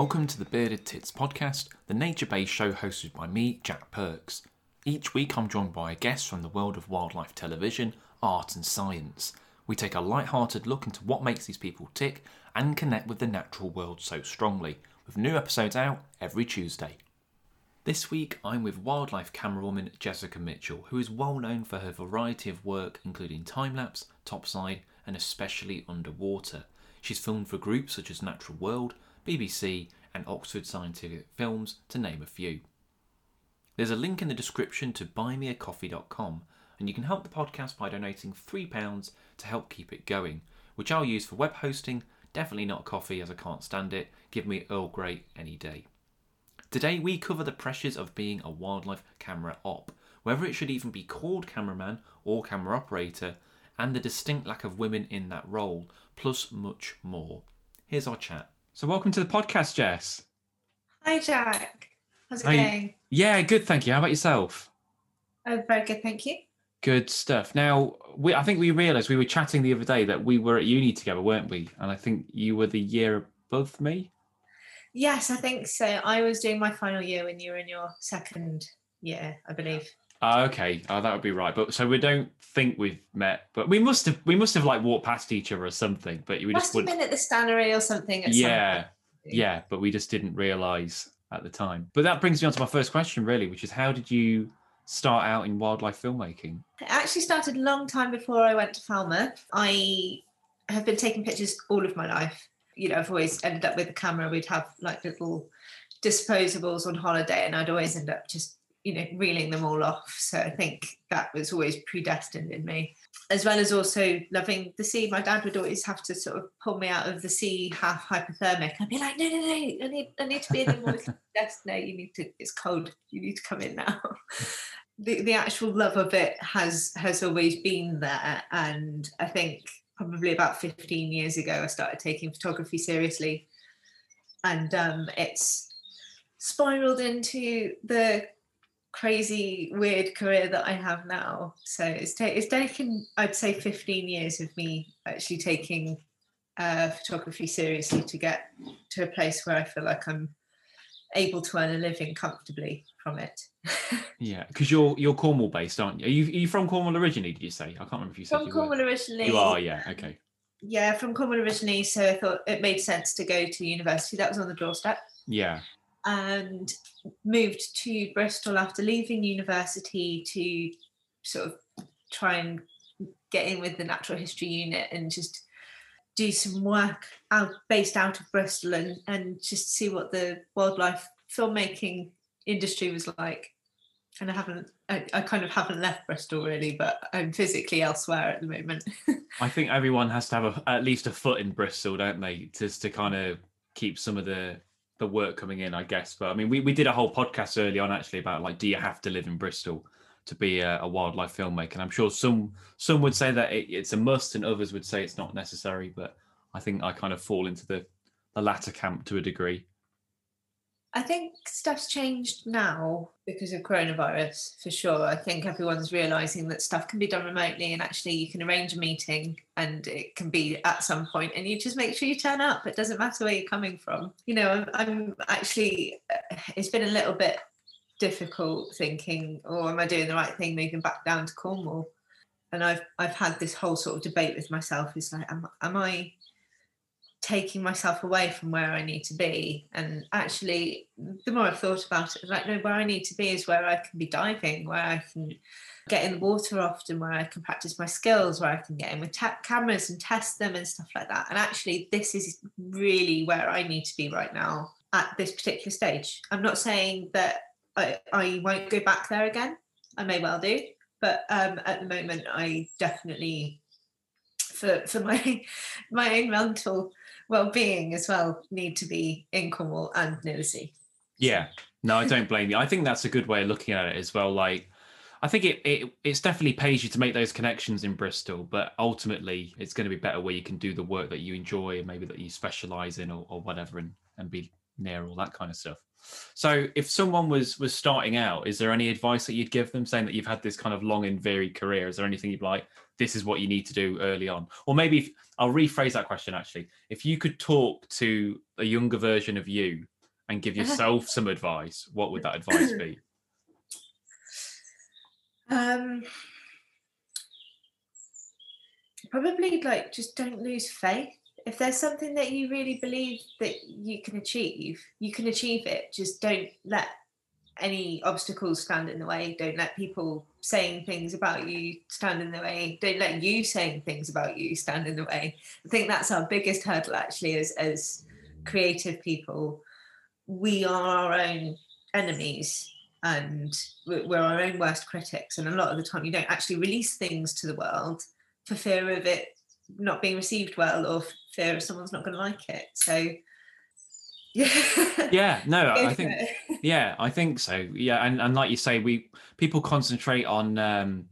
Welcome to the Bearded Tits podcast, the nature based show hosted by me, Jack Perks. Each week I'm joined by a guest from the world of wildlife television, art, and science. We take a light hearted look into what makes these people tick and connect with the natural world so strongly, with new episodes out every Tuesday. This week I'm with wildlife camerawoman Jessica Mitchell, who is well known for her variety of work, including time lapse, topside, and especially underwater. She's filmed for groups such as Natural World, BBC, and Oxford Scientific Films, to name a few. There's a link in the description to buymeacoffee.com, and you can help the podcast by donating £3 to help keep it going, which I'll use for web hosting, definitely not coffee as I can't stand it, give me Earl Grey any day. Today we cover the pressures of being a wildlife camera op, whether it should even be called cameraman or camera operator, and the distinct lack of women in that role, plus much more. Here's our chat. So, welcome to the podcast, Jess. Hi, Jack. How's it you- going? Yeah, good, thank you. How about yourself? Oh, very good, thank you. Good stuff. Now, we, I think we realised we were chatting the other day that we were at uni together, weren't we? And I think you were the year above me. Yes, I think so. I was doing my final year when you were in your second year, I believe. Oh, okay. Oh, that would be right. But so we don't think we've met, but we must have. We must have like walked past each other or something. But we Must just have wouldn't. been at the Stannary or something. At some Yeah, yeah. But we just didn't realise at the time. But that brings me on to my first question, really, which is how did you start out in wildlife filmmaking? It actually started a long time before I went to Falmouth. I have been taking pictures all of my life. You know, I've always ended up with a camera. We'd have like little disposables on holiday, and I'd always end up just, you know, reeling them all off. So I think that was always predestined in me. As well as also loving the sea. My dad would always have to sort of pull me out of the sea half hypothermic. I'd be like, no, no, no, I need I need to be in the water. Yes, no, you need to, it's cold. You need to come in now. the, the actual love of it has has always been there and i think probably about 15 years ago i started taking photography seriously and um, it's spiraled into the crazy weird career that i have now so it's, ta- it's taken i'd say 15 years of me actually taking uh, photography seriously to get to a place where i feel like i'm able to earn a living comfortably from it Yeah, because you're you're Cornwall based, aren't you? Are you, are you from Cornwall originally? Did you say? I can't remember if you said from you cornwall were. originally You are, yeah. Okay. yeah, from Cornwall originally, so I thought it made sense to go to university. That was on the doorstep, Yeah. And moved to Bristol after leaving university to sort of try and get in with the natural history unit and just do some work out based out of Bristol and and just see what the wildlife filmmaking industry was like. And I haven't, I, I kind of haven't left Bristol really, but I'm physically elsewhere at the moment. I think everyone has to have a, at least a foot in Bristol, don't they? Just to kind of keep some of the the work coming in, I guess. But I mean, we, we did a whole podcast early on actually about like, do you have to live in Bristol to be a, a wildlife filmmaker? And I'm sure some some would say that it, it's a must, and others would say it's not necessary. But I think I kind of fall into the the latter camp to a degree. I think stuff's changed now because of coronavirus for sure. I think everyone's realizing that stuff can be done remotely and actually you can arrange a meeting and it can be at some point and you just make sure you turn up. It doesn't matter where you're coming from. You know, I'm, I'm actually, uh, it's been a little bit difficult thinking, oh, am I doing the right thing moving back down to Cornwall? And I've I've had this whole sort of debate with myself. Is like, am, am I taking myself away from where I need to be. And actually, the more I've thought about it, like, no, where I need to be is where I can be diving, where I can get in the water often, where I can practice my skills, where I can get in with cameras and test them and stuff like that. And actually, this is really where I need to be right now at this particular stage. I'm not saying that I, I won't go back there again. I may well do. But um, at the moment, I definitely, for, for my my own mental well-being as well need to be in Cornwall and sea. Yeah. No, I don't blame you. I think that's a good way of looking at it as well. Like, I think it, it it's definitely pays you to make those connections in Bristol, but ultimately it's going to be better where you can do the work that you enjoy and maybe that you specialize in or, or whatever and, and be near all that kind of stuff. So if someone was was starting out, is there any advice that you'd give them saying that you've had this kind of long and varied career? Is there anything you'd like, this is what you need to do early on? Or maybe if, I'll rephrase that question actually. If you could talk to a younger version of you and give yourself some advice, what would that advice be? Um, probably like just don't lose faith. If there's something that you really believe that you can achieve, you can achieve it. Just don't let any obstacles stand in the way. Don't let people saying things about you stand in the way. Don't let you saying things about you stand in the way. I think that's our biggest hurdle actually as as creative people. We are our own enemies and we're our own worst critics. And a lot of the time, you don't actually release things to the world for fear of it not being received well or fear of someone's not going to like it. So, yeah, yeah, no, I think, yeah, I think so. Yeah, and and like you say, we people concentrate on um,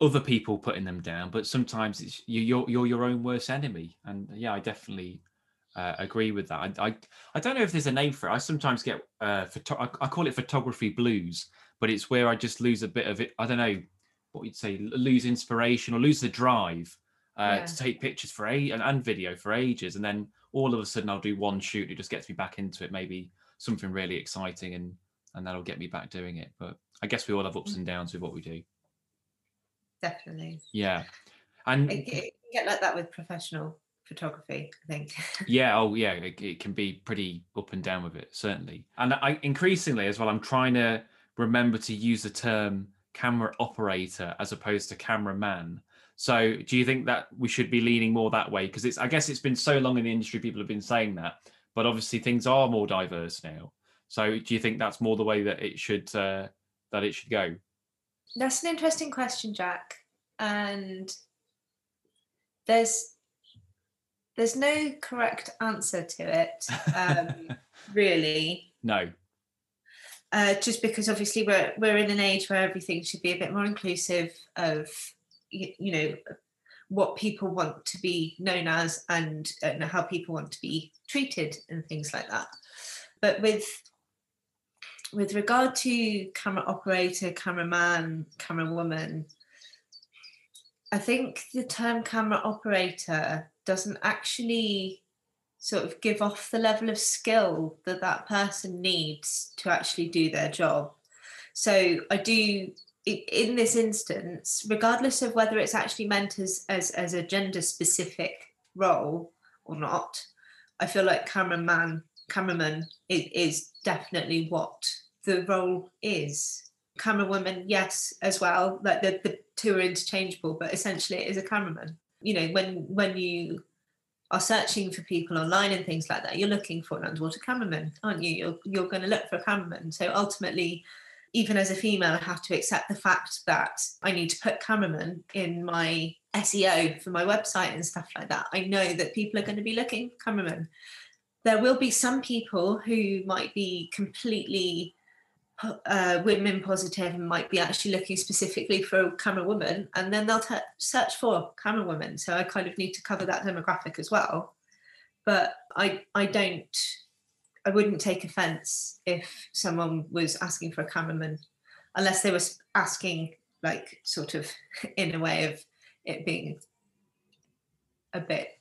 other people putting them down, but sometimes it's you, you're you're your own worst enemy. And yeah, I definitely uh, agree with that. I, I, I don't know if there's a name for it. I sometimes get uh, photo- I, I, call it photography blues, but it's where I just lose a bit of it. I don't know what you'd say, lose inspiration or lose the drive uh, yeah. to take pictures for a and, and video for ages, and then all of a sudden I'll do one shoot. It just gets me back into it. Maybe something really exciting, and and that'll get me back doing it. But I guess we all have ups and mm-hmm. downs with what we do. Definitely. Yeah, and it, it get like that with professional photography i think. Yeah oh yeah it, it, can be pretty up and down with it certainly. And i increasingly as well i'm trying to remember to use the term camera operator as opposed to cameraman. So do you think that we should be leaning more that way? Because it's i guess it's been so long in the industry people have been saying that but obviously things are more diverse now so do you think that's more the way that it should uh, that it should go that's an interesting question jack and there's there's no correct answer to it, um, really. No. Uh, just because obviously we're we're in an age where everything should be a bit more inclusive of you, you know what people want to be known as and, and how people want to be treated and things like that. But with with regard to camera operator, cameraman, camera woman, I think the term camera operator doesn't actually sort of give off the level of skill that that person needs to actually do their job. So I do in this instance, regardless of whether it's actually meant as as, as a gender specific role or not, I feel like cameraman cameraman is, is definitely what the role is. Camera woman, yes, as well. Like the, the two are interchangeable, but essentially it is a cameraman you know when when you are searching for people online and things like that you're looking for an underwater cameraman aren't you? You're, you're going to look for a cameraman so ultimately even as a female i have to accept the fact that i need to put cameraman in my seo for my website and stuff like that. I know that people are going to be looking for cameraman there will be some people who might be completely uh, women positive and might be actually looking specifically for a camera woman, and then they'll t- search for camera women. So I kind of need to cover that demographic as well. But I I don't I wouldn't take offence if someone was asking for a cameraman, unless they were asking like sort of in a way of it being a bit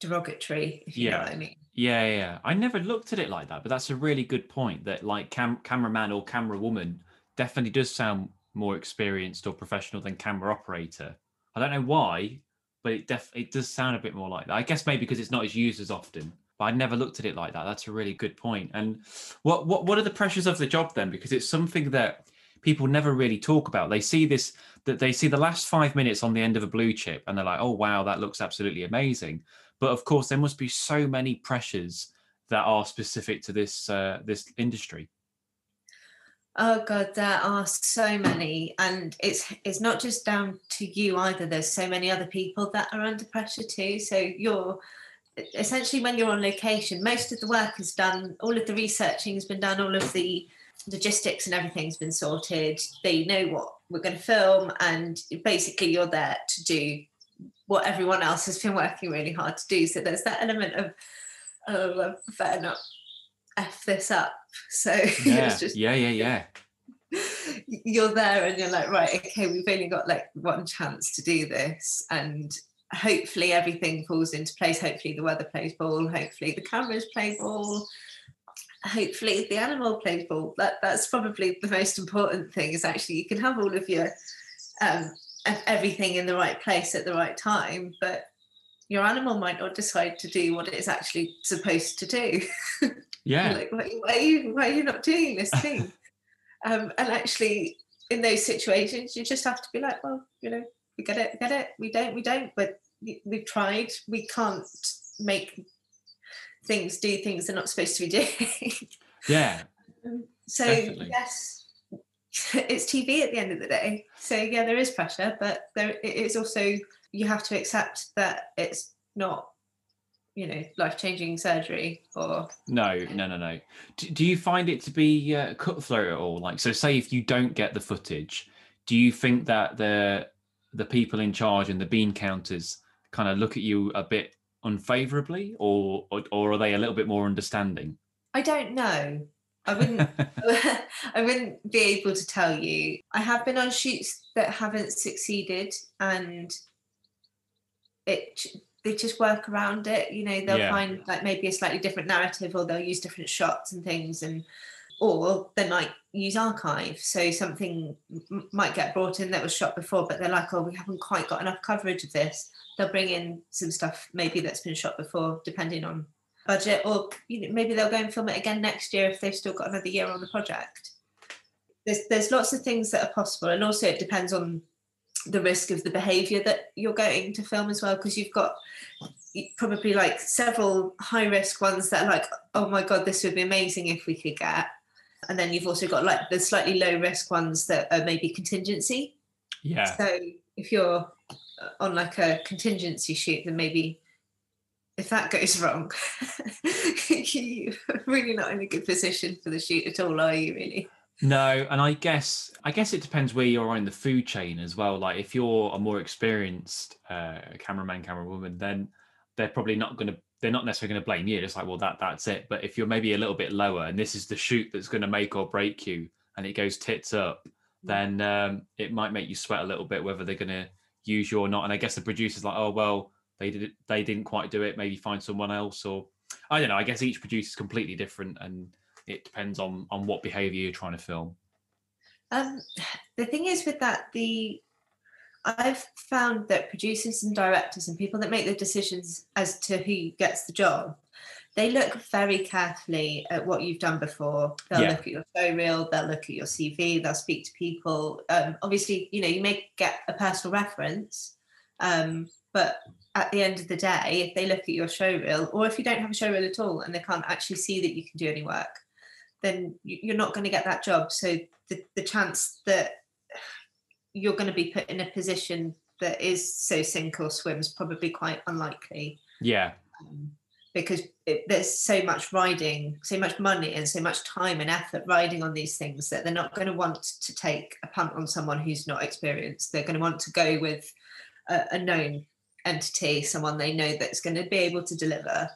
derogatory, if you yeah. know what I mean. Yeah, yeah. I never looked at it like that, but that's a really good point. That like cam- cameraman or camera woman definitely does sound more experienced or professional than camera operator. I don't know why, but it def it does sound a bit more like that. I guess maybe because it's not as used as often. But I never looked at it like that. That's a really good point. And what what what are the pressures of the job then? Because it's something that people never really talk about. They see this that they see the last five minutes on the end of a blue chip and they're like, oh wow, that looks absolutely amazing. But of course, there must be so many pressures that are specific to this uh, this industry. Oh God, there are so many, and it's it's not just down to you either. There's so many other people that are under pressure too. So you're essentially when you're on location, most of the work is done. All of the researching has been done. All of the logistics and everything's been sorted. They know what we're going to film, and basically you're there to do what everyone else has been working really hard to do. So there's that element of, oh, I better not f this up. So yeah, just, yeah, yeah, yeah. You're there and you're like, right, okay, we've only got like one chance to do this, and hopefully everything falls into place. Hopefully the weather plays ball. Hopefully the cameras play ball. hopefully the animal plays ball. That that's probably the most important thing. Is actually you can have all of your um, everything in the right place at the right time, but your animal might not decide to do what it is actually supposed to do. Yeah. like, why, why, are you why are you not doing this thing? um, and actually, in those situations, you just have to be like, well, you know, we get it, we get it, we don't, we don't, but we've tried. We can't make things do things they're not supposed to be doing. Yeah. so Definitely. yes, it's TV at the end of the day. So yeah, there is pressure, but there it is also you have to accept that it's not, you know, life changing surgery or No, no, no, no. Do, do you find it to be uh, cutthroat at all? Like, so say if you don't get the footage, do you think that the the people in charge and the bean counters kind of look at you a bit unfavorably, or, or or are they a little bit more understanding? I don't know. I wouldn't I wouldn't be able to tell you. I have been on shoots that haven't succeeded and it they just work around it. You know, they'll Yeah. find like maybe a slightly different narrative or they'll use different shots and things and or they might use archive. So something m- might get brought in that was shot before, but they're like, oh, we haven't quite got enough coverage of this. They'll bring in some stuff maybe that's been shot before, depending on budget, or you know, maybe they'll go and film it again next year if they've still got another year on the project. There's there's lots of things that are possible, and also it depends on the risk of the behaviour that you're going to film as well, because you've got probably like several high risk ones that are like, oh my god, this would be amazing if we could get, and then you've also got like the slightly low risk ones that are maybe contingency. Yeah, So if you're on like a contingency shoot, then maybe if that goes wrong, you're really not in a good position for the shoot at all, are you? Really? No, and I guess I guess it depends where you are in the food chain as well. Like if you're a more experienced uh, cameraman, camerawoman, then they're probably not going to they're not necessarily going to blame you. It's like, well, that that's it. But if you're maybe a little bit lower, and this is the shoot that's going to make or break you, and it goes tits up, then um, it might make you sweat a little bit whether they're going to use you or not. And I guess the producer's like, oh well, they did it, they didn't quite do it. Maybe find someone else, or I don't know. I guess each producer is completely different, and it depends on on what behavior you're trying to film. Um, the thing is with that, the I've found that producers and directors and people that make the decisions as to who gets the job, they look very carefully at what you've done before. They'll Yeah. look at your show reel, they'll look at your CV, they'll speak to people. Um, obviously, you know, you may get a personal reference, um, but at the end of the day, if they look at your show reel, or if you don't have a show reel at all and they can't actually see that you can do any work, then you- you're not going to get that job. So the, the chance that you're going to be put in a position that is so sink or swim is probably quite unlikely Yeah, um, because it, there's so much riding, so much money, and so much time and effort riding on these things that they're not going to want to take a punt on someone who's not experienced. They're going to want to go with a, a known entity, someone they know that's going to be able to deliver.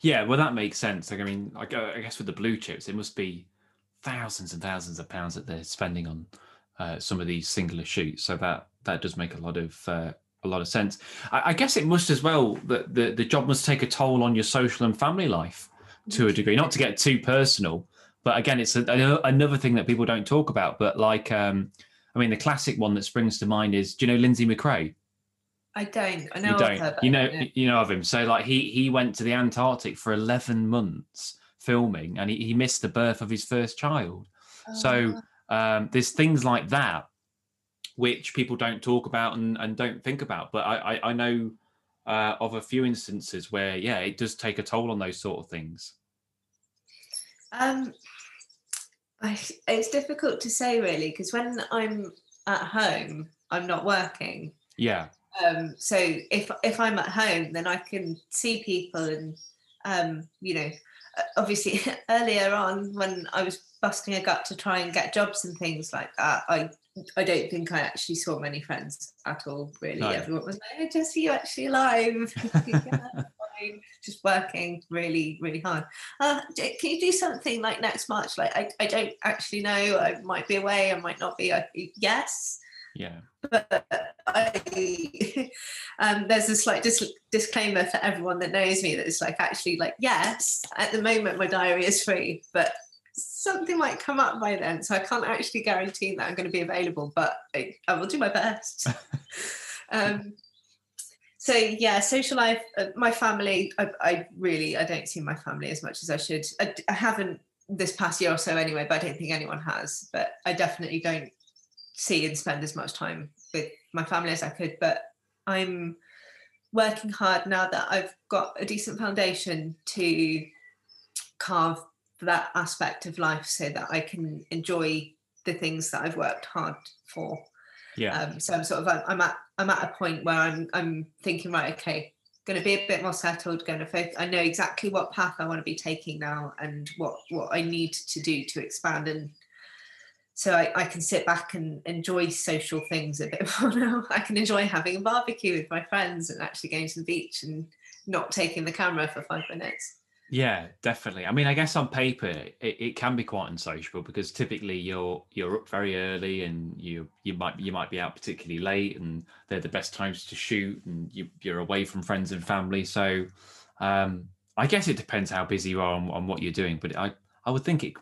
yeah. Well, that makes sense. Like, I mean, I guess with the blue chips, it must be thousands and thousands of pounds that they're spending on uh, some of these singular shoots. So that that does make a lot of uh, a lot of sense. I, I guess it must as well that the the job must take a toll on your social and family life to a degree. Not to get too personal, but again, it's a, another thing that people don't talk about. But like, um, I mean, the classic one that springs to mind is, do you know Lindsay McCrae? I don't. I know. you don't. you know. You know of him. So like, he he went to the Antarctic for eleven months filming, and he, he missed the birth of his first child. So Oh, um, there's things like that which people don't talk about and, and don't think about. But I I, I know uh, of a few instances where yeah, it does take a toll on those sort of things. Um, I, it's difficult to say really because when I'm at home, I'm not working. Yeah. Um, so if if I'm at home, then I can see people and um, you know, obviously earlier on when I was busting a gut to try and get jobs and things like that, I I don't think I actually saw many friends at all. Really, No. everyone was like, "Oh, "Jess, are you actually alive?" Just working really, really hard. Uh, can you do something like next March? Like, I, I don't actually know. I might be away. I might not be. I, yes. Yeah. But I, um, there's a slight dis- disclaimer for everyone that knows me that it's like actually like yes, at the moment my diary is free, but something might come up by then, so I can't actually guarantee that I'm going to be available, but I, I will do my best. um, so yeah, social life. Uh, my family. I, I, really I don't see my family as much as I should. I, I haven't this past year or so anyway, but I don't think anyone has. But I definitely don't see and spend as much time with my family as I could. But I'm working hard now that I've got a decent foundation to carve that aspect of life so that I can enjoy the things that I've worked hard for. Yeah. Um, so I'm sort of I'm at I'm at a point where I'm I'm thinking right okay going to be a bit more settled going to focus I know exactly what path I want to be taking now and what what I need to do to expand and so I, I can sit back and enjoy social things a bit more now. I can enjoy having a barbecue with my friends and actually going to the beach and not taking the camera for five minutes. Yeah, definitely. I mean, I guess on paper it, it can be quite unsociable because typically you're you're up very early and you you might you might be out particularly late and they're the best times to shoot and you, you're away from friends and family. So um, I guess it depends how busy you are on, on what you're doing. But I I would think it,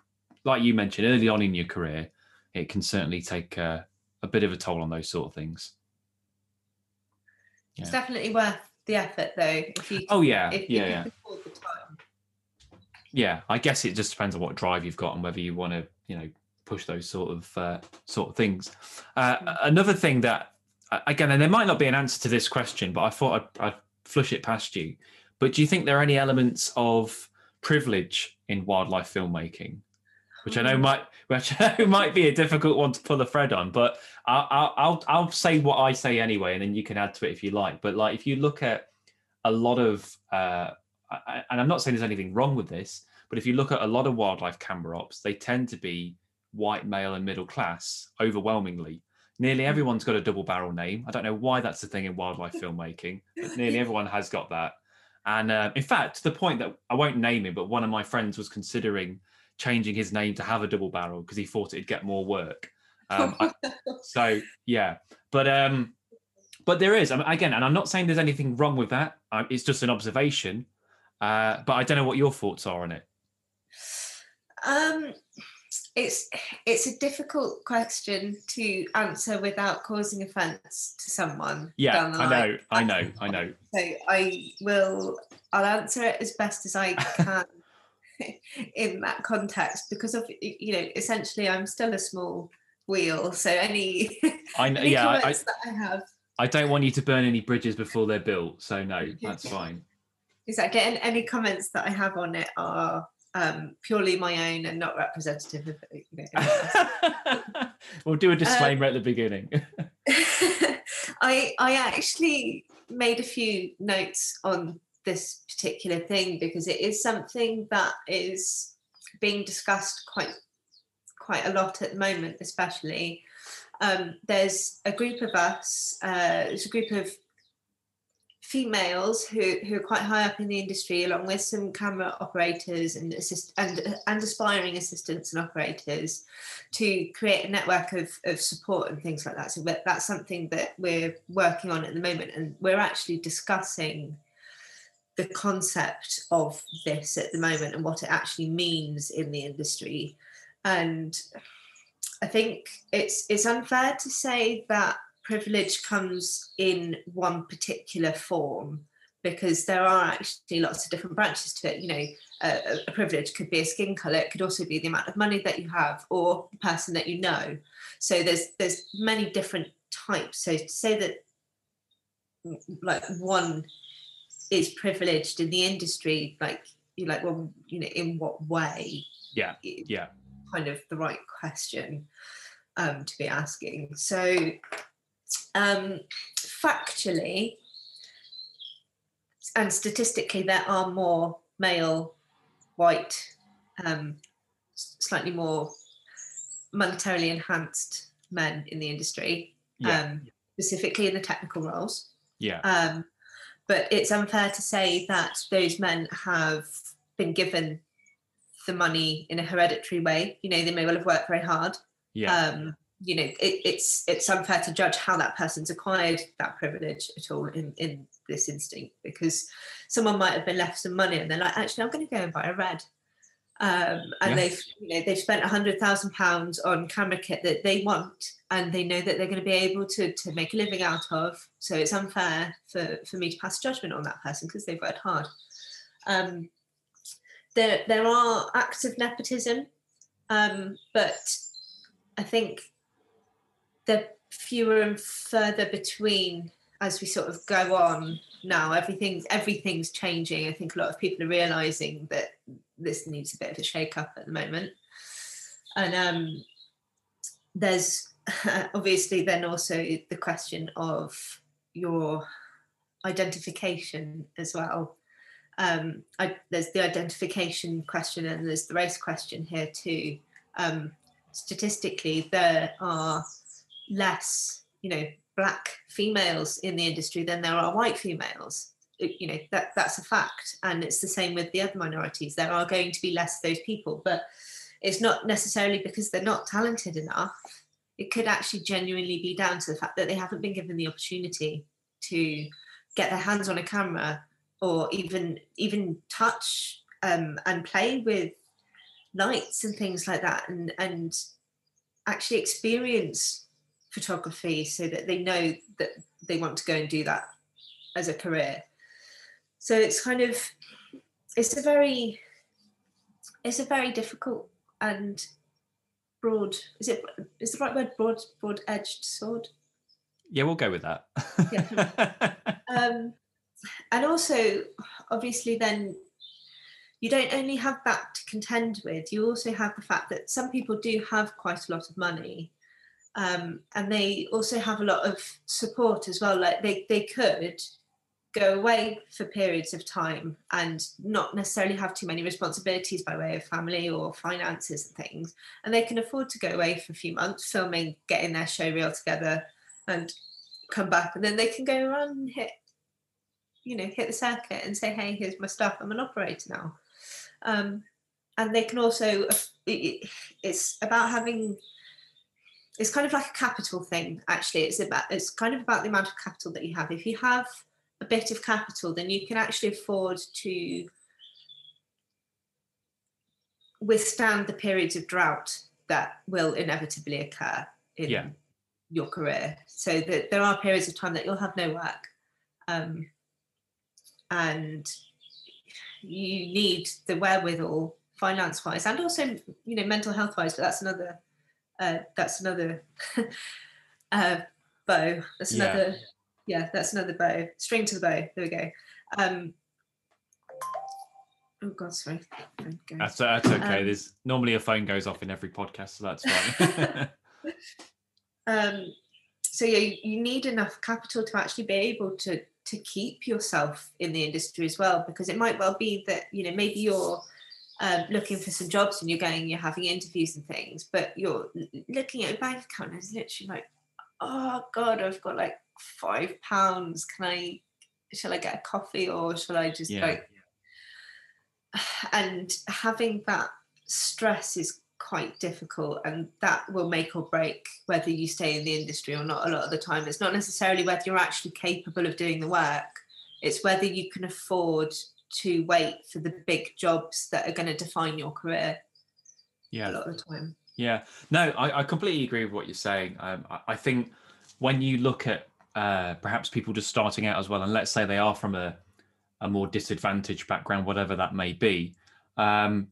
like you mentioned early on in your career, it can certainly take a bit of a toll on those sort of things. Yeah. It's definitely worth the effort, though. If you, oh yeah, if, yeah, if yeah. Yeah, I guess it just depends on what drive you've got and whether you want to, you know, push those sort of uh, sort of things. Uh, mm. Another thing that, again, and there might not be an answer to this question, but I thought I'd, I'd flush it past you. But do you think there are any elements of privilege in wildlife filmmaking? Which I know mm. might which I know might be a difficult one to pull a thread on, but I'll, I'll I'll say what I say anyway, and then you can add to it if you like. But like if you look at a lot of, uh, and I'm not saying there's anything wrong with this, but if you look at a lot of wildlife camera ops, they tend to be white male and middle class overwhelmingly. Nearly mm. everyone's got a double barrel name. I don't know why that's a thing in wildlife filmmaking, but nearly everyone has got that. And uh, in fact, to the point that I won't name him, but one of my friends was considering changing his name to have a double barrel because he thought it'd get more work. Um, I, so yeah, but um, but there is I mean, again, and I'm not saying there's anything wrong with that. I, it's just an observation. Uh, but I don't know what your thoughts are on it. Um, it's it's a difficult question to answer without causing offence to someone. Yeah, I know, I know, I know. So I will. I'll answer it as best as I can in that context because of you know essentially I'm still a small wheel so any I know any yeah I, that I have I don't want you to burn any bridges before they're built so no that's fine. Exactly and any comments that I have on it are um, purely my own and not representative of you know, we'll do a disclaimer um, at the beginning. I I actually made a few notes on this particular thing because it is something that is being discussed quite quite a lot at the moment, especially. Um, there's a group of us, uh, there's a group of females who, who are quite high up in the industry, along with some camera operators and assist and, and aspiring assistants and operators, to create a network of, of support and things like that. So that's something that we're working on at the moment, and we're actually discussing the concept of this at the moment and what it actually means in the industry. And I think it's it's unfair to say that privilege comes in one particular form because there are actually lots of different branches to it. You know, a, a, privilege could be a skin color, it could also be the amount of money that you have or the person that you know. So there's there's many different types. So to say that like one is privileged in the industry like you're like well you know in what way? Yeah yeah. kind of the right question um, to be asking. So um, factually and statistically there are more male white um, slightly more monetarily enhanced men in the industry yeah. um, specifically in the technical roles. Yeah. Um, but it's unfair to say that those men have been given the money in a hereditary way. You know, they may well have worked very hard. Yeah. Um, you know, it, it's it's unfair to judge how that person's acquired that privilege at all in in this instinct because someone might have been left some money and they're like, actually, I'm going to go and buy a red. Um, and yeah. they've you know they've spent a hundred thousand pounds on camera kit that they want and they know that they're going to be able to to make a living out of. So it's unfair for for me to pass judgment on that person because they've worked hard. Um, there there are acts of nepotism um, but i think they're fewer and further between as we sort of go on now. Everything's everything's changing. I think a lot of people are realizing that this needs a bit of a shake up at the moment. And um, there's obviously then also the question of your identification as well. Um, I, there's the identification question and there's the race question here too. Um, statistically there are less you know black females in the industry than there are white females you know that that's a fact. And it's the same with the other minorities. There are going to be less of those people but it's not necessarily because they're not talented enough. It could actually genuinely be down to the fact that they haven't been given the opportunity to get their hands on a camera or even even touch um, and play with lights and things like that and and actually experience photography so that they know that they want to go and do that as a career so it's kind of it's a very it's a very difficult and broad is it is the right word broad broad edged sword yeah we'll go with that yeah. um and also obviously then you don't only have that to contend with you also have the fact that some people do have quite a lot of money um, and they also have a lot of support as well like they, they could go away for periods of time and not necessarily have too many responsibilities by way of family or finances and things. And they can afford to go away for a few months filming getting their show reel together and come back and then they can go around and hit you know hit the circuit and say hey here's my stuff i'm an operator now. Um, and they can also it's about having it's kind of like a capital thing actually. It's about it's kind of about the amount of capital that you have. If you have a bit of capital then you can actually afford to withstand the periods of drought that will inevitably occur in yeah. your career so that there are periods of time that you'll have no work um, and you need the wherewithal finance wise and also you know mental health wise but that's another uh, that's another uh, bow that's yeah. another yeah that's another bow. String to the bow. There we go. Um oh god sorry. That's, that's okay. Um, there's normally a phone goes off in every podcast so that's fine. Um so yeah you need enough capital to actually be able to to keep yourself in the industry as well because it might well be that you know maybe you're um, looking for some jobs and you're going you're having interviews and things but you're looking at a bank account and it's literally like oh god i've got like five pounds. Can i shall i get a coffee or shall i just yeah. like and having that stress is quite difficult and that will make or break whether you stay in the industry or not a lot of the time. It's not necessarily whether you're actually capable of doing the work. It's whether you can afford to wait for the big jobs that are going to define your career yeah. a lot of the time. Yeah. No i, I completely agree with what you're saying. Um, I, I, think when you look at uh, perhaps people just starting out as well and let's say they are from a, a more disadvantaged background whatever that may be um,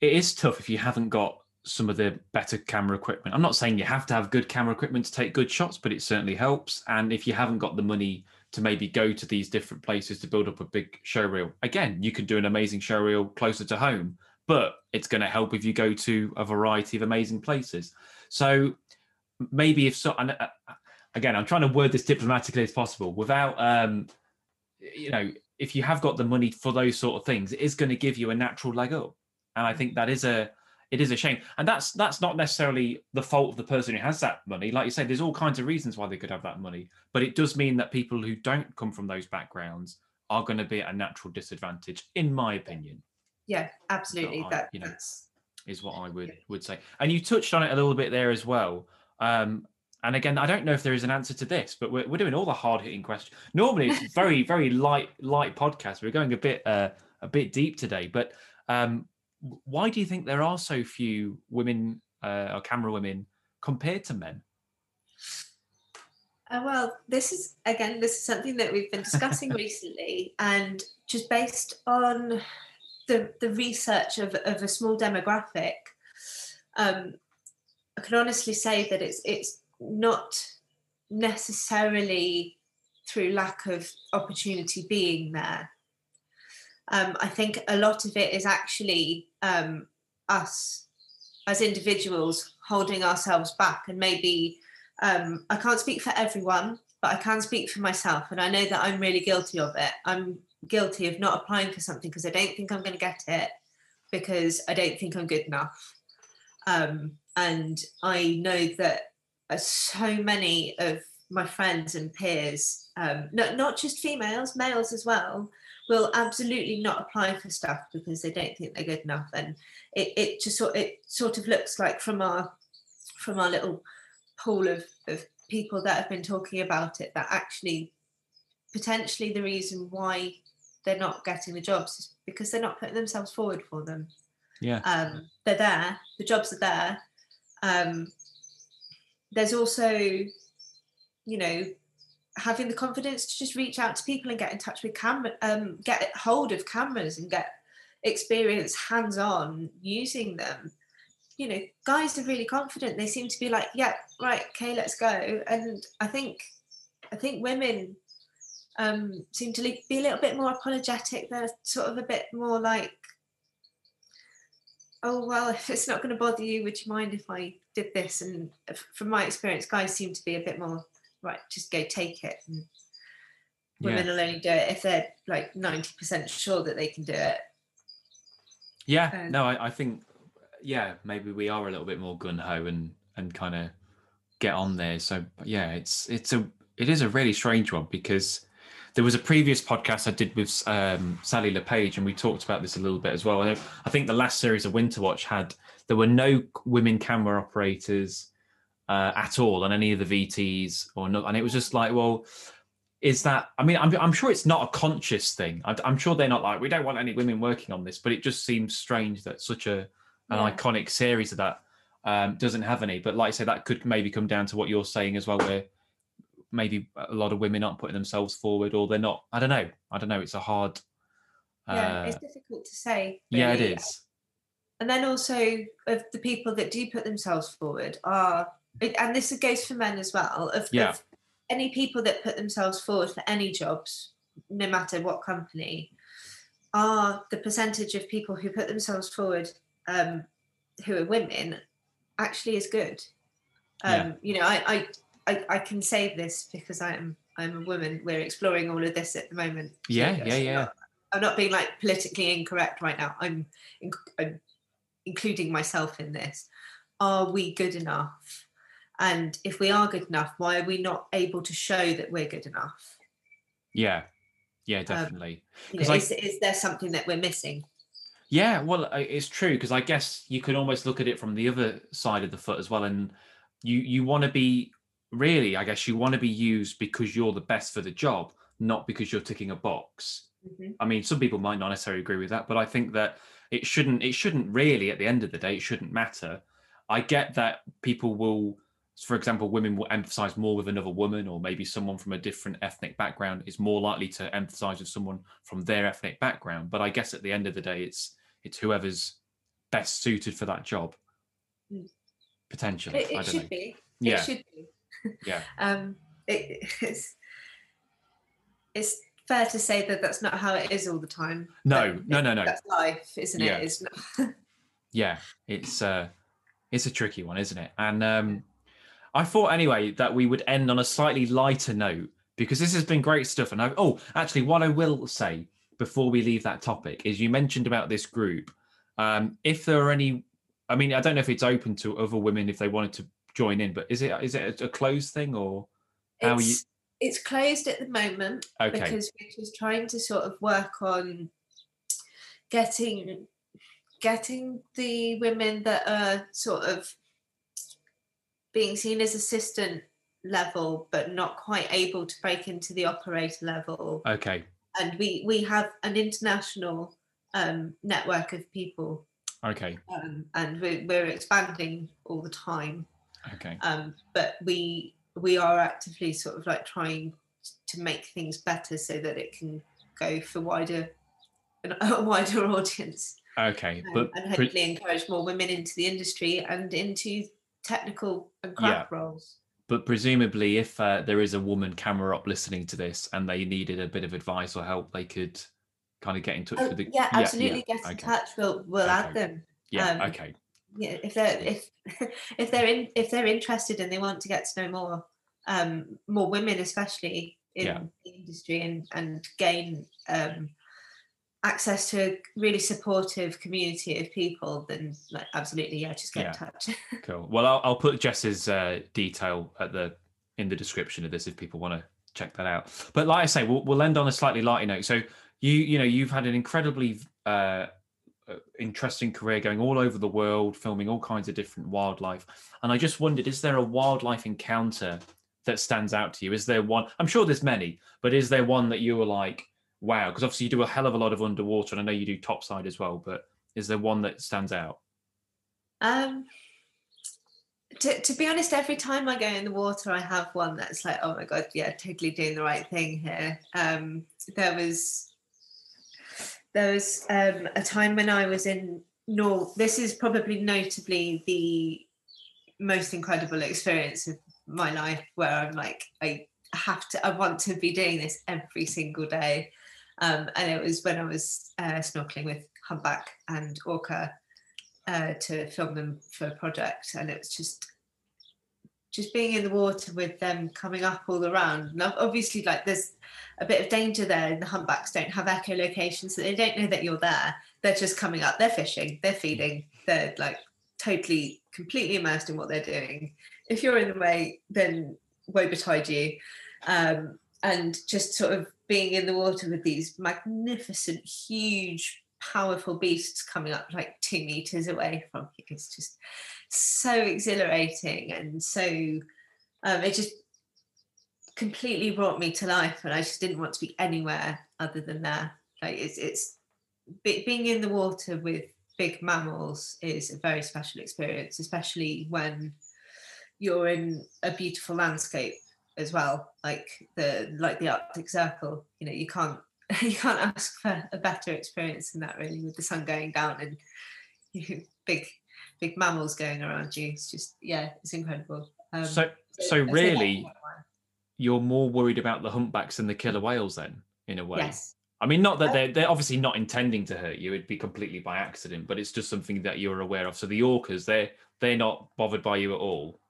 it is tough if you haven't got some of the better camera equipment. I'm not saying you have to have good camera equipment to take good shots, but it certainly helps. And if you haven't got the money to maybe go to these different places to build up a big show reel, again, you can do an amazing show reel closer to home, but it's going to help if you go to a variety of amazing places. So maybe if so, and uh, again, I'm trying to word this diplomatically as possible without, um, you know, if you have got the money for those sort of things, it is going to give you a natural leg up and I think that is a it is a shame, and that's that's not necessarily the fault of the person who has that money. Like you say, there's all kinds of reasons why they could have that money, but it does mean that people who don't come from those backgrounds are going to be at a natural disadvantage, in my opinion. Yeah, absolutely. So I, that you know, that's is what I would would say. And you touched on it a little bit there as well. Um, and again, I don't know if there is an answer to this, but we're, we're doing all the hard hitting questions. Normally, it's very very light light podcast. We're going a bit uh, a bit deep today, but um, why do you think there are so few women uh, or camera women compared to men? Uh, well, this is again, this is something that we've been discussing recently, and just based on the the research of, of a small demographic, um, I can honestly say that it's it's not necessarily through lack of opportunity being there. Um, I think a lot of it is actually um, us as individuals holding ourselves back and maybe um, I can't speak for everyone, but I can speak for myself. And I know that I'm really guilty of it. I'm guilty of not applying for something because I don't think I'm going to get it because I don't think I'm good enough. Um, and I know that so many of my friends and peers, um, not, not just females, males as well, will absolutely not apply for stuff because they don't think they're good enough. And it, it just sort it sort of looks like from our from our little pool of, of people that have been talking about it that actually potentially the reason why they're not getting the jobs is because they're not putting themselves forward for them. Yeah. Um, they're there, the jobs are there. Um, there's also, you know, having the confidence to just reach out to people and get in touch with camera, um, get hold of cameras and get experience hands on using them you know, guys are really confident. They seem to be like, yeah, right, okay, let's go. And I think, I think women um, seem to be a little bit more apologetic. They're sort of a bit more like, oh well, if it's not going to bother you, would you mind if I did this? And from my experience, guys seem to be a bit more right. Just go take it. And women yeah. will only do it if they're like ninety percent sure that they can do it. Yeah, um, no, I, I think yeah, maybe we are a little bit more gun ho and and kind of get on there. So yeah, it's it's a it is a really strange one because there was a previous podcast I did with um, Sally Le Page, and we talked about this a little bit as well. I, I think the last series of Winterwatch had there were no women camera operators uh, at all on any of the VTs or not, and it was just like, well, is that? I mean, I'm I'm sure it's not a conscious thing. I, I'm sure they're not like we don't want any women working on this, but it just seems strange that such a an yeah. iconic series of that um, doesn't have any. But like I say, that could maybe come down to what you're saying as well, where maybe a lot of women aren't putting themselves forward, or they're not. I don't know. I don't know. It's a hard. Yeah, uh, it's difficult to say. Really. Yeah, it is. And then also of the people that do put themselves forward are, and this goes for men as well. Of, yeah. Of any people that put themselves forward for any jobs, no matter what company, are the percentage of people who put themselves forward um, who are women actually is good. Um, yeah. You know, I, I, I I can say this because I'm I'm a woman. We're exploring all of this at the moment. Yeah, so yeah, yeah. Not, I'm not being like politically incorrect right now. I'm, I'm including myself in this. Are we good enough? And if we are good enough, why are we not able to show that we're good enough? Yeah, yeah, um, definitely. Um, you know, is, is there something that we're missing? Yeah, well, it's true because I guess you can almost look at it from the other side of the foot as well, and you you want to be really, I guess, you want to be used because you're the best for the job, not because you're ticking a box. Mm-hmm. I mean, some people might not necessarily agree with that, but I think that it shouldn't it shouldn't really, at the end of the day, it shouldn't matter. I get that people will for example, women will emphasize more with another woman, or maybe someone from a different ethnic background is more likely to emphasize with someone from their ethnic background. But I guess at the end of the day, it's it's whoever's best suited for that job. Hmm. Potentially, it, it should know. be. Yeah, it should be. Yeah. um, it, it's it's fair to say that that's not how it is all the time. No, no, no, no. That's life, isn't it? Yeah. It's not. yeah, it's uh, it's a tricky one, isn't it? And um, I thought anyway that we would end on a slightly lighter note because this has been great stuff. And I, oh, actually, what I will say before we leave that topic is you mentioned about this group. Um, if there are any, I mean, I don't know if it's open to other women if they wanted to join in, but is it is it a closed thing or how it's, are you? It's closed at the moment okay. because we're just trying to sort of work on getting getting the women that are sort of being seen as assistant level, but not quite able to break into the operator level. Okay. And we we have an international um, network of people, Okay. um, and we're, we're expanding all the time. Okay. Um, but we we are actively sort of like trying to make things better so that it can go for wider a wider audience Okay. um, But and pre- hopefully encourage more women into the industry and into technical and craft roles. but presumably, if uh, there is a woman camera op listening to this and they needed a bit of advice or help, they could kind of get in touch Oh, with the yeah, absolutely. Get in okay. touch. We'll we'll Okay. add them. Yeah. Um, okay. Yeah, if they're if if they're in if they're interested and they want to get to know more um more women especially in Yeah. the industry and and gain um access to a really supportive community of people then like absolutely yeah just get Yeah. in touch Cool. Well, I'll, I'll put Jess's uh, detail at the in the description of this if people want to check that out. But like I say, we'll, we'll end on a slightly lighter note. So you you know you've had an incredibly uh, uh, interesting career going all over the world, filming all kinds of different wildlife. And I just wondered, is there a wildlife encounter that stands out to you? Is there one? I'm sure there's many, but is there one that you were like, wow? Because obviously you do a hell of a lot of underwater, and I know you do topside as well. But is there one that stands out? um to, to be honest every time i go in the water i have one that's like oh my god yeah totally doing the right thing here um there was there was um a time when i was in Nor. this is probably notably the most incredible experience of my life where i'm like i have to i want to be doing this every single day um and it was when i was uh, snorkeling with humpback and orca uh, to film them for a project, and it was just just being in the water with them coming up all around. And obviously, like there's a bit of danger there. The humpbacks don't have echolocation, so they don't know that you're there. They're just coming up. They're fishing. They're feeding. They're like totally, completely immersed in what they're doing. If you're in the way, then woe betide you. Um, and just sort of being in the water with these magnificent, huge powerful beasts coming up like two meters away from you. It's just so exhilarating and so um, it just completely brought me to life, and I just didn't want to be anywhere other than there. Like it's it's being in the water with big mammals is a very special experience, especially when you're in a beautiful landscape as well, like the like the Arctic Circle. You know, you can't you can't ask for a better experience than that really with the sun going down and you big big mammals going around you. It's just yeah it's incredible. Um, So so I'd say that's really, you're more worried about the humpbacks than the killer whales then in a way. Yes. I mean not that they're, they're obviously not intending to hurt you it'd be completely by accident but it's just something that you're aware of. So the orcas they're they're not bothered by you at all?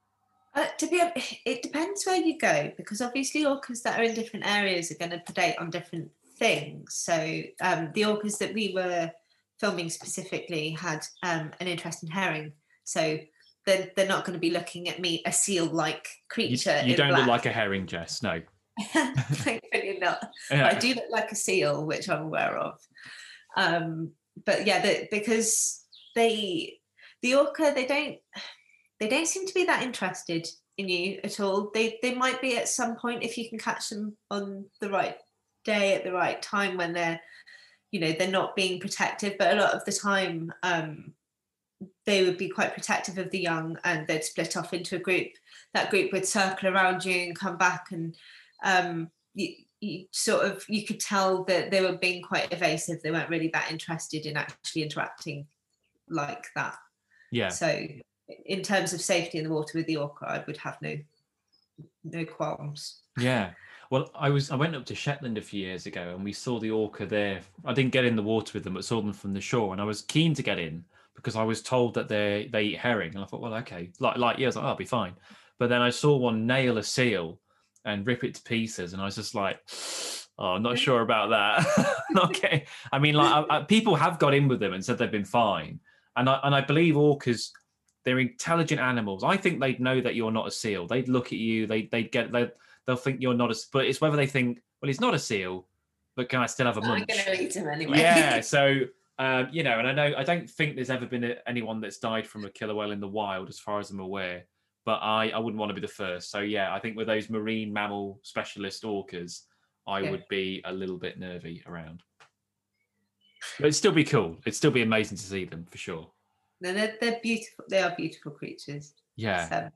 Uh, to be, it depends where you go because obviously orcas that are in different areas are going to predate on different things. So um, the orcas that we were filming specifically had um, an interest in herring so they're, they're not going to be looking at me a seal like creature you in don't look like a herring jess no Thankfully not. Yeah. I do look like a seal, which I'm aware of. Um, but yeah, the, because they, the orca, they don't, they don't seem to be that interested in you at all. They they might be at some point if you can catch them on the right day at the right time when they're, you know, they're not being protective. But a lot of the time, um, they would be quite protective of the young, and they'd split off into a group. That group would circle around you and come back and um, you, you sort of you could tell that they were being quite evasive. They weren't really that interested in actually interacting like that. yeah So, in terms of safety in the water with the orca, I would have no no qualms. Yeah. Well, I was I went up to Shetland a few years ago and we saw the orca there. I didn't get in the water with them, but saw them from the shore, and I was keen to get in because I was told that they they eat herring, and I thought, well, okay, like like yeah, I was like, oh, I'll be fine. But then I saw one nail a seal and rip it to pieces, and I was just like, oh, I'm not sure about that. okay, I mean, like I, I, people have got in with them and said they've been fine, and I and I believe orcas. They're intelligent animals. I think they'd know that you're not a seal. They'd look at you. They they'd get they they'll think you're not a. But it's whether they think, well, he's not a seal, but can I still have a I'm going to eat him anyway. yeah. So um, you know, and I know I don't think there's ever been a, anyone that's died from a killer whale in the wild, as far as I'm aware. but I, I wouldn't want to be the first. So yeah, I think with those marine mammal specialist orcas, I Yeah. would be a little bit nervy around. But it'd still be cool. It'd still be amazing to see them for sure. No, they're, they're beautiful. They are beautiful creatures. Yeah, So,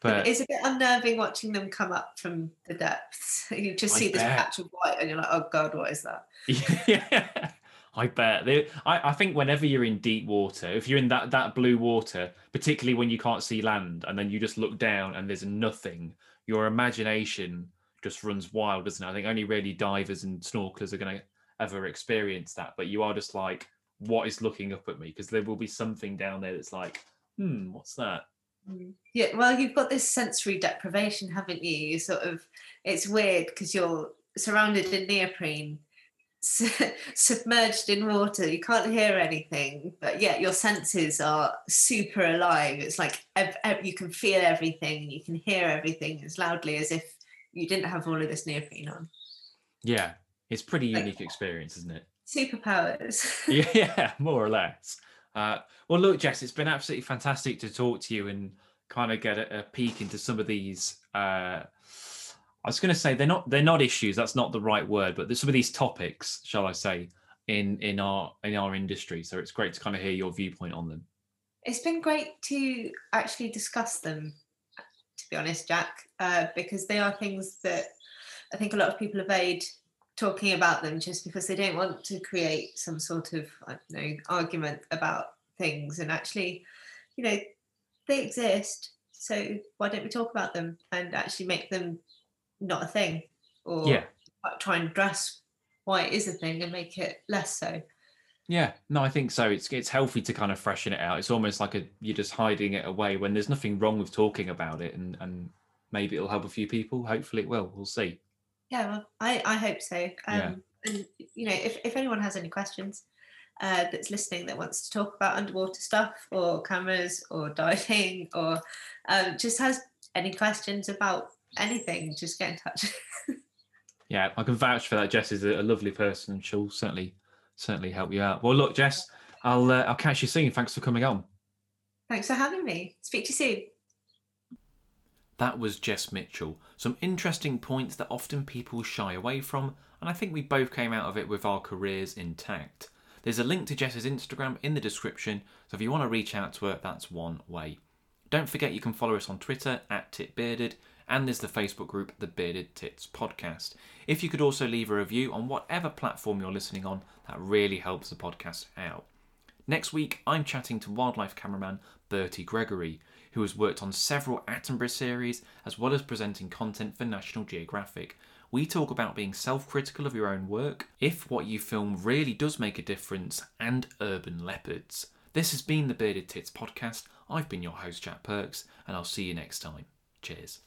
but it's a bit unnerving watching them come up from the depths. You just I see this patch of white, and you're like, "Oh God, what is that?" yeah, I bet. They, I, I think whenever you're in deep water, if you're in that, that blue water, particularly when you can't see land and then you just look down and there's nothing, your imagination just runs wild, doesn't it? I think only really divers and snorkelers are going to ever experience that. But you are just like, what is looking up at me? Because there will be something down there that's like, hmm, what's that? Mm. Yeah, well, you've got this sensory deprivation, haven't you? You sort of, it's weird because you're surrounded in neoprene, submerged in water. You can't hear anything, but yet your senses are super alive. It's like ev- ev- you can feel everything, you can hear everything as loudly as if you didn't have all of this neoprene on. Yeah, it's pretty Like- unique experience, isn't it? Superpowers. yeah, more or less. Uh, well, look, Jess, it's been absolutely fantastic to talk to you and kind of get a, a peek into some of these. Uh, I was going to say they're not they're not issues. That's not the right word, but there's some of these topics, shall I say, in in our in our industry. So it's great to kind of hear your viewpoint on them. it's been great to actually discuss them to be honest jack uh, because they are things that i think a lot of people evade talking about them just because they don't want to create some sort of i don't know argument about things and actually you know they exist so why don't we talk about them and actually make them not a thing or Yeah, try and address why it is a thing and make it less so yeah. No, I think so. It's it's healthy to kind of freshen it out. It's almost like a you're just hiding it away when there's nothing wrong with talking about it, and and maybe it'll help a few people. Hopefully, it will. We'll see. Yeah, well, I, I hope so. Um, Yeah. And, you know, if, if anyone has any questions uh, that's listening that wants to talk about underwater stuff or cameras or diving or um, just has any questions about anything, just get in touch. Yeah, I can vouch for that. Jess is a, a lovely person, and she'll certainly certainly help you out. Well, look, Jess, I'll uh, I'll catch you soon. Thanks for coming on. Thanks for having me. Speak to you soon. That was Jess Mitchell. Some interesting points that often people shy away from, and I think we both came out of it with our careers intact. There's a link to Jess's Instagram in the description, so if you want to reach out to her, that's one way. Don't forget you can follow us on Twitter at TitBearded, and there's the Facebook group The Bearded Tits Podcast. If you could also leave a review on whatever platform you're listening on, that really helps the podcast out. Next week, I'm chatting to wildlife cameraman Bertie Gregory, who has worked on several Attenborough series as well as presenting content for National Geographic. We talk about being self critical of your own work, if what you film really does make a difference, and urban leopards. This has been the Bearded Tits podcast. I've been your host, Jack Perks, and I'll see you next time. Cheers.